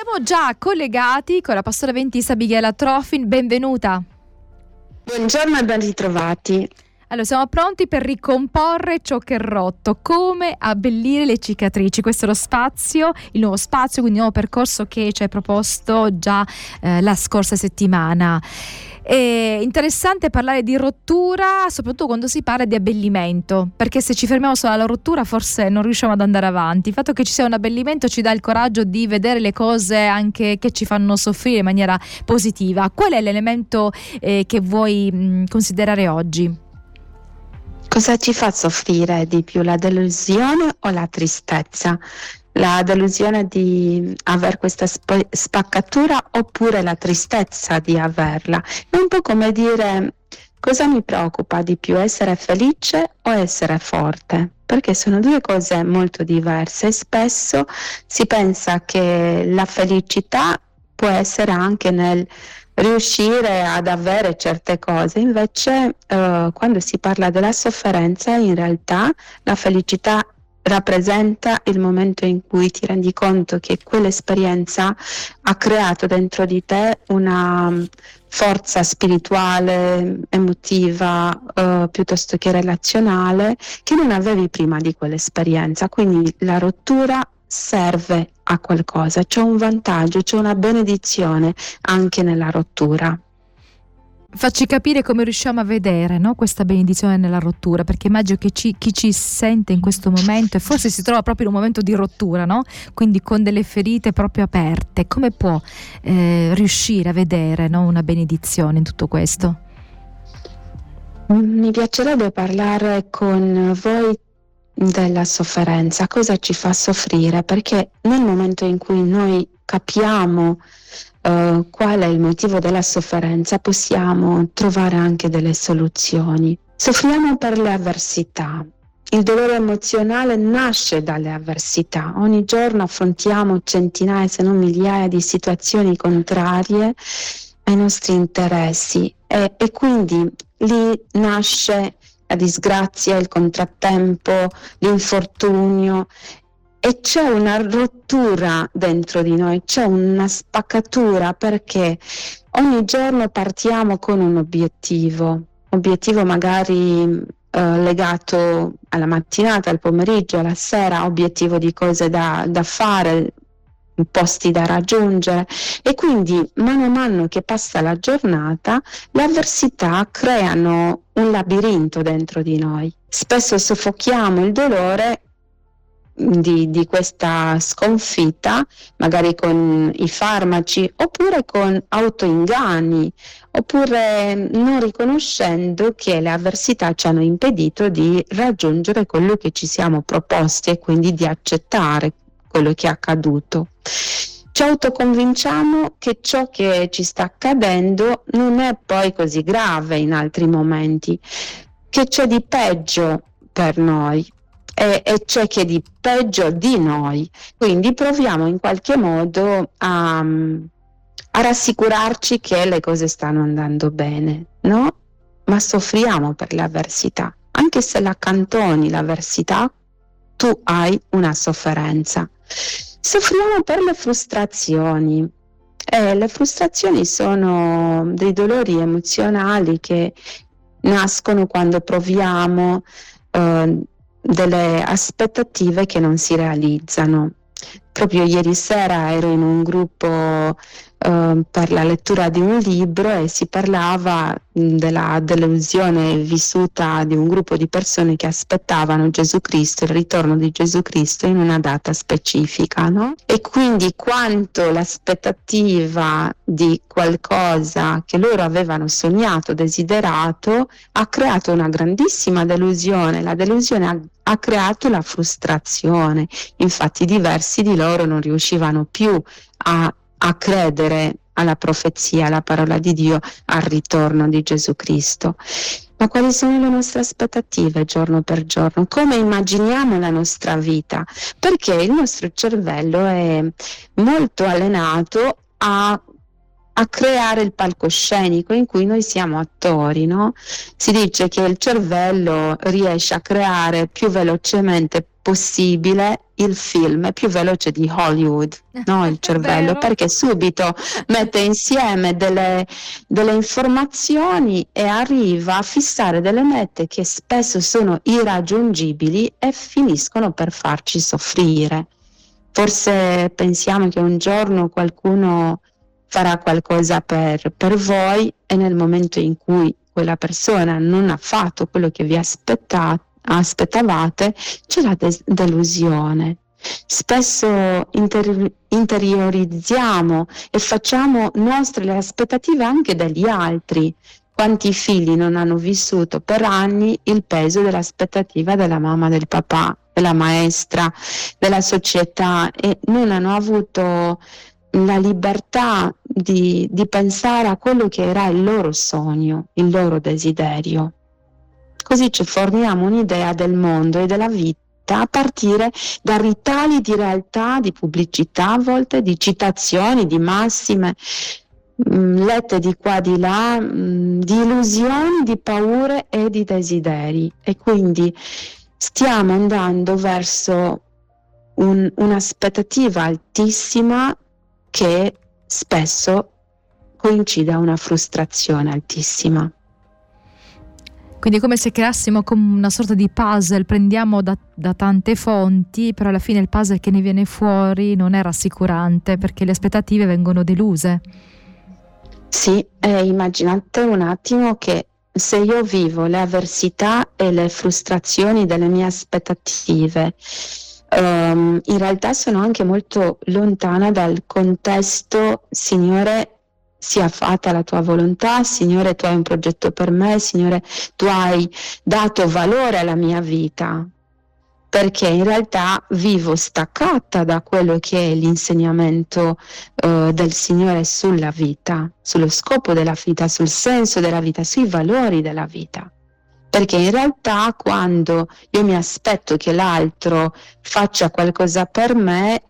Siamo già collegati con la pastora ventista Abigail Trofin, benvenuta. Buongiorno e ben ritrovati. Allora, siamo pronti per ricomporre ciò che è rotto, come abbellire le cicatrici. Questo è lo spazio, il nuovo spazio, quindi il nuovo percorso che ci hai proposto già eh, la scorsa settimana. È interessante parlare di rottura, soprattutto quando si parla di abbellimento, perché se ci fermiamo solo alla rottura forse non riusciamo ad andare avanti. Il fatto che ci sia un abbellimento ci dà il coraggio di vedere le cose anche che ci fanno soffrire in maniera positiva. Qual è l'elemento eh, che vuoi mh, considerare oggi? Cosa ci fa soffrire di più, la delusione o la tristezza? La delusione di aver questa sp- spaccatura oppure la tristezza di averla. È un po' come dire cosa mi preoccupa di più, essere felice o essere forte? Perché sono due cose molto diverse e spesso si pensa che la felicità può essere anche nel riuscire ad avere certe cose, invece eh, quando si parla della sofferenza in realtà la felicità rappresenta il momento in cui ti rendi conto che quell'esperienza ha creato dentro di te una mm, forza spirituale, emotiva, eh, piuttosto che relazionale, che non avevi prima di quell'esperienza. Quindi la rottura serve a qualcosa, c'è un vantaggio, c'è una benedizione anche nella rottura. Facci capire come riusciamo a vedere no? questa benedizione nella rottura, perché immagino che ci, chi ci sente in questo momento e forse si trova proprio in un momento di rottura, no? quindi con delle ferite proprio aperte, come può eh, riuscire a vedere no? una benedizione in tutto questo? Mi piacerebbe parlare con voi della sofferenza, cosa ci fa soffrire, perché nel momento in cui noi capiamo uh, qual è il motivo della sofferenza, possiamo trovare anche delle soluzioni. Soffriamo per le avversità. Il dolore emozionale nasce dalle avversità. Ogni giorno affrontiamo centinaia, se non migliaia di situazioni contrarie ai nostri interessi e, e quindi lì nasce la disgrazia, il contrattempo, l'infortunio e c'è una rottura dentro di noi, c'è una spaccatura perché ogni giorno partiamo con un obiettivo, obiettivo magari eh, legato alla mattinata, al pomeriggio, alla sera, obiettivo di cose da, da fare, posti da raggiungere e quindi mano a mano che passa la giornata le avversità creano un labirinto dentro di noi. Spesso soffochiamo il dolore di, di, questa sconfitta, magari con i farmaci, oppure con autoinganni, oppure non riconoscendo che le avversità ci hanno impedito di raggiungere quello che ci siamo proposti e quindi di accettare quello che è accaduto. Ci autoconvinciamo che ciò che ci sta accadendo non è poi così grave in altri momenti, che c'è di peggio per noi, e, e c'è che di peggio di noi. Quindi proviamo in qualche modo a, a rassicurarci che le cose stanno andando bene, no? Ma soffriamo per l'avversità. Anche se l'accantoni l'avversità, tu hai una sofferenza. Soffriamo per le frustrazioni. Eh, le frustrazioni sono dei dolori emozionali che nascono quando proviamo eh, delle aspettative che non si realizzano. Proprio ieri sera ero in un gruppo Ehm, per la lettura di un libro e si parlava della delusione vissuta di un gruppo di persone che aspettavano Gesù Cristo, il ritorno di Gesù Cristo in una data specifica, no? E quindi quanto l'aspettativa di qualcosa che loro avevano sognato, desiderato, ha creato una grandissima delusione. La delusione ha ha creato la frustrazione. Infatti diversi di loro non riuscivano più a a credere alla profezia, alla parola di Dio, al ritorno di Gesù Cristo. Ma quali sono le nostre aspettative giorno per giorno? Come immaginiamo la nostra vita? Perché il nostro cervello è molto allenato a a creare il palcoscenico in cui noi siamo attori, no? Si dice che il cervello riesce a creare più velocemente possibile il film più veloce di Hollywood, no? il cervello, perché subito mette insieme delle, delle, informazioni e arriva a fissare delle mete che spesso sono irraggiungibili e finiscono per farci soffrire. Forse pensiamo che un giorno qualcuno farà qualcosa per, per voi e nel momento in cui quella persona non ha fatto quello che vi aspettate, aspettavate, c'è la des- delusione. Spesso inter- interiorizziamo e facciamo nostre le aspettative anche degli altri. Quanti figli non hanno vissuto per anni il peso dell'aspettativa della mamma, del papà, della maestra, della società e non hanno avuto la libertà di, di pensare a quello che era il loro sogno, il loro desiderio. Così ci forniamo un'idea del mondo e della vita a partire da ritali di realtà, di pubblicità a volte, di citazioni, di massime mh, mm, lette di qua di là, mh, mm, di illusioni, di paure e di desideri. E quindi stiamo andando verso un, un'aspettativa altissima che spesso coincide a una frustrazione altissima. Quindi è come se creassimo come una sorta di puzzle, prendiamo da, da, tante fonti, però alla fine il puzzle che ne viene fuori non è rassicurante perché le aspettative vengono deluse. Sì, eh, immaginate un attimo che se io vivo le avversità e le frustrazioni delle mie aspettative, um, in realtà sono anche molto lontana dal contesto, Signore, sia fatta la tua volontà, Signore, tu hai un progetto per me, Signore, tu hai dato valore alla mia vita, perché in realtà vivo staccata da quello che è l'insegnamento uh, del Signore sulla vita, sullo scopo della vita, sul senso della vita, sui valori della vita. Perché in realtà quando io mi aspetto che l'altro faccia qualcosa per me,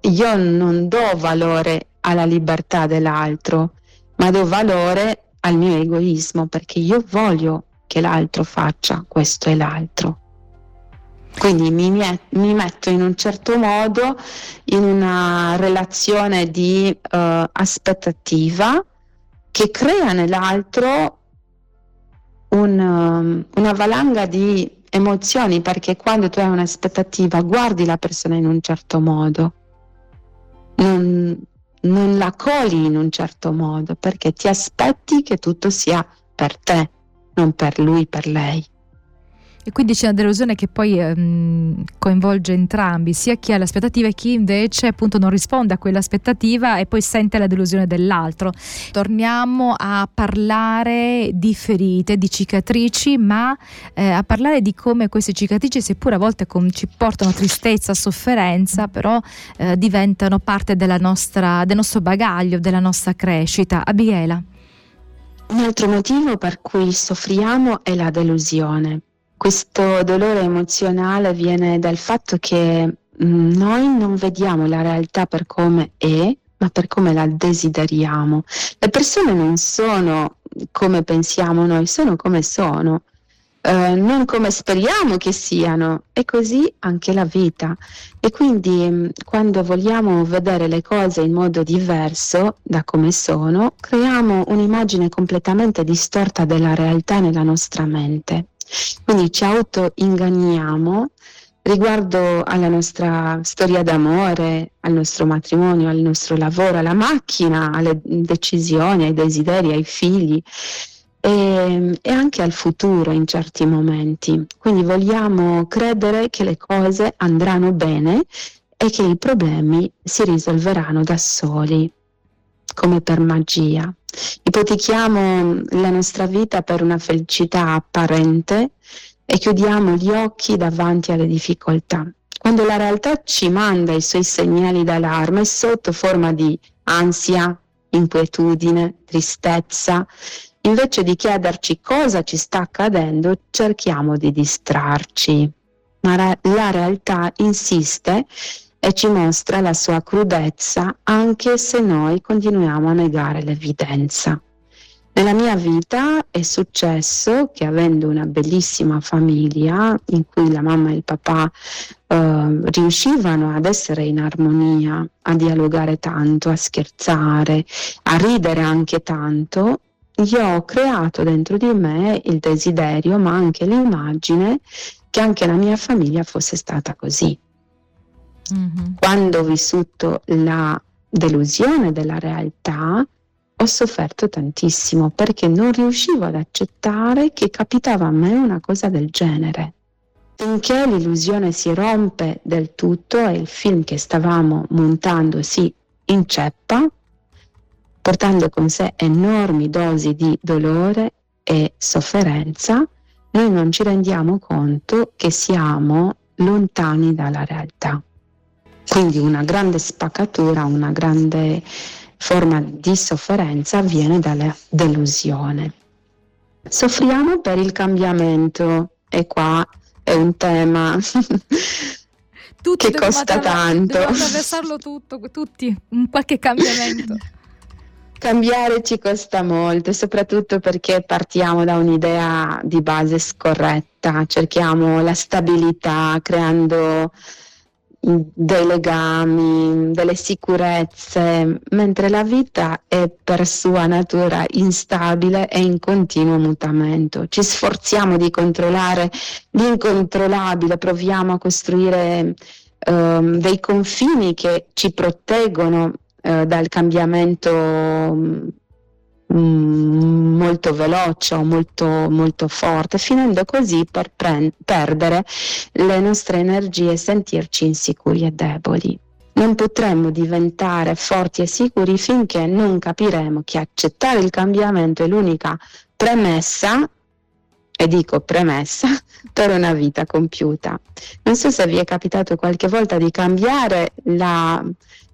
io non do valore alla libertà dell'altro, ma do valore al mio egoismo perché io voglio che l'altro faccia questo e l'altro. Quindi mi, mi metto in un certo modo in una relazione di uh, aspettativa che crea nell'altro un, um, una valanga di emozioni perché quando tu hai un'aspettativa guardi la persona in un certo modo, non, non la coli in un certo modo perché ti aspetti che tutto sia per te, non per lui, per lei. E quindi c'è una delusione che poi ehm, coinvolge entrambi, sia chi ha l'aspettativa e chi invece appunto non risponde a quell'aspettativa e poi sente la delusione dell'altro. Torniamo a parlare di ferite, di cicatrici, ma eh, a parlare di come queste cicatrici, seppur a volte com- ci portano tristezza, sofferenza, però eh, diventano parte nostra, del nostro bagaglio, della nostra crescita. Abiela. Un altro motivo per cui soffriamo è la delusione. Questo dolore emozionale viene dal fatto che mm, noi non vediamo la realtà per come è, ma per come la desideriamo. Le persone non sono come pensiamo noi, sono come sono. Uh, non come speriamo che siano, e così anche la vita. E quindi mm, quando vogliamo vedere le cose in modo diverso da come sono, creiamo un'immagine completamente distorta della realtà nella nostra mente. Quindi ci auto-inganniamo riguardo alla nostra storia d'amore, al nostro matrimonio, al nostro lavoro, alla macchina, alle decisioni, ai desideri, ai figli e, e, anche al futuro in certi momenti. Quindi vogliamo credere che le cose andranno bene e che i problemi si risolveranno da soli, come per magia. Ipotichiamo la nostra vita per una felicità apparente e chiudiamo gli occhi davanti alle difficoltà. Quando la realtà ci manda i suoi segnali d'allarme sotto forma di ansia, inquietudine, tristezza, invece di chiederci cosa ci sta accadendo, cerchiamo di distrarci. Ma la realtà insiste e ci mostra la sua crudezza anche se noi continuiamo a negare l'evidenza. Nella mia vita è successo che avendo una bellissima famiglia in cui la mamma e il papà eh, riuscivano ad essere in armonia, a dialogare tanto, a scherzare, a ridere anche tanto, io ho creato dentro di me il desiderio, ma anche l'immagine che anche la mia famiglia fosse stata così. Mm-hmm. Quando ho vissuto la delusione della realtà, ho sofferto tantissimo perché non riuscivo ad accettare che capitava a me una cosa del genere. Finché l'illusione si rompe del tutto e il film che stavamo montando si inceppa, portando con sé enormi dosi di dolore e sofferenza, noi non ci rendiamo conto che siamo lontani dalla realtà. Quindi una grande spaccatura, una grande forma di sofferenza avviene dalla delusione. Soffriamo per il cambiamento e qua è un tema tutti che costa tanto. Dobbiamo attraversarlo tutto, tutti, un qualche cambiamento. Cambiare ci costa molto, soprattutto perché partiamo da un'idea di base scorretta, cerchiamo la stabilità creando dei legami, delle sicurezze, mentre la vita è per sua natura instabile e in continuo mutamento. Ci sforziamo di controllare l'incontrollabile, proviamo a costruire um, dei confini che ci proteggono uh, dal cambiamento Mm, molto veloce o molto, molto forte, finendo così per pre- perdere le nostre energie e sentirci insicuri e deboli. Non potremmo diventare forti e sicuri finché non capiremo che accettare il cambiamento è l'unica premessa, e dico premessa, per una vita compiuta. Non so se vi è capitato qualche volta di cambiare la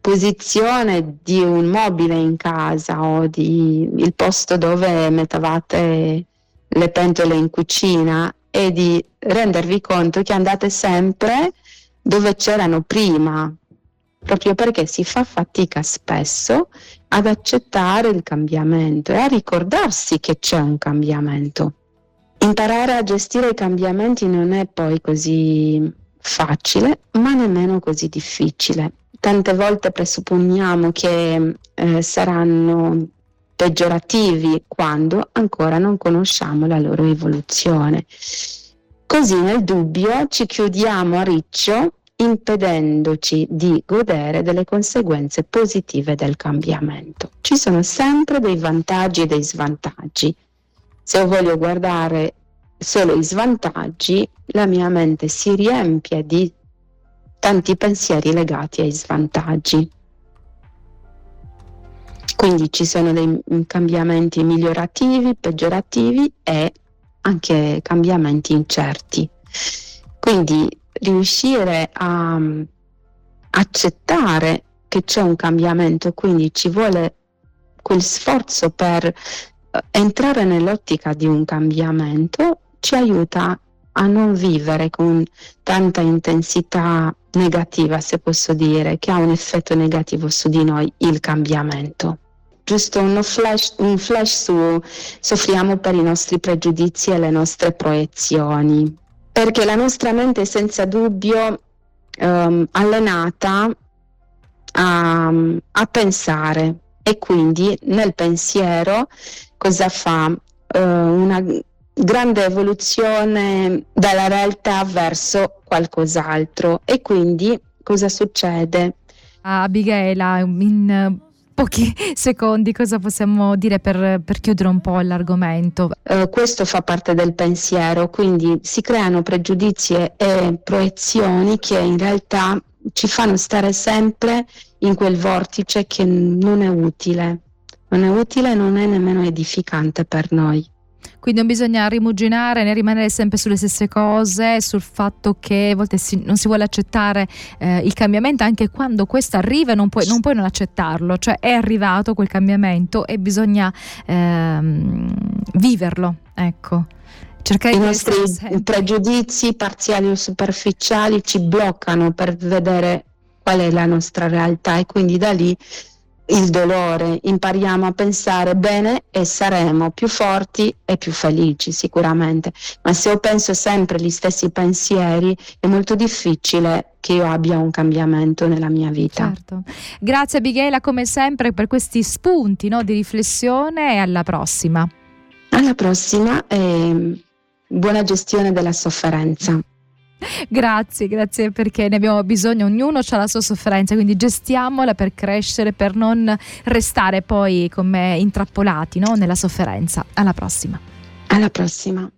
posizione di un mobile in casa o di il posto dove mettevate le pentole in cucina e di rendervi conto che andate sempre dove c'erano prima, proprio perché si fa fatica spesso ad accettare il cambiamento e a ricordarsi che c'è un cambiamento. Imparare a gestire i cambiamenti non è poi così facile, ma nemmeno così difficile tante volte presupponiamo che eh, saranno peggiorativi quando ancora non conosciamo la loro evoluzione. Così nel dubbio ci chiudiamo a riccio impedendoci di godere delle conseguenze positive del cambiamento. Ci sono sempre dei vantaggi e dei svantaggi. Se io voglio guardare solo i svantaggi, la mia mente si riempie di tanti pensieri legati ai svantaggi. Quindi ci sono dei cambiamenti migliorativi, peggiorativi e anche cambiamenti incerti. Quindi riuscire a mm, accettare che c'è un cambiamento, quindi ci vuole quel sforzo per eh, entrare nell'ottica di un cambiamento, ci aiuta a non vivere con tanta intensità negativa, se posso dire, che ha un effetto negativo su di noi, il cambiamento. Giusto uno flash, un flash su soffriamo per i nostri pregiudizi e le nostre proiezioni, perché la nostra mente è senza dubbio um, allenata a, a, pensare e quindi nel pensiero cosa fa? Uh, una grande evoluzione dalla realtà verso qualcos'altro e quindi cosa succede? Abigaila, in pochi secondi cosa possiamo dire per, per chiudere un po' l'argomento? Uh, questo fa parte del pensiero, quindi si creano pregiudizi e proiezioni che in realtà ci fanno stare sempre in quel vortice che non è utile, non è utile e non è nemmeno edificante per noi. Quindi non bisogna rimuginare né rimanere sempre sulle stesse cose, sul fatto che a volte si, non si vuole accettare eh, il cambiamento anche quando questo arriva non puoi, non puoi non accettarlo, cioè è arrivato quel cambiamento e bisogna ehm, viverlo. Ecco. Cercare I nostri pregiudizi parziali o superficiali ci bloccano per vedere qual è la nostra realtà e quindi da lì il dolore, impariamo a pensare bene e saremo più forti e più felici sicuramente. Ma se io penso sempre gli stessi pensieri è molto difficile che io abbia un cambiamento nella mia vita. Certo. Grazie Abigail come sempre per questi spunti no, di riflessione e alla prossima. Alla prossima e buona gestione della sofferenza. Grazie, grazie perché ne abbiamo bisogno, ognuno ha la sua sofferenza, quindi gestiamola per crescere, per non restare poi come intrappolati no? nella sofferenza. Alla prossima. Alla prossima.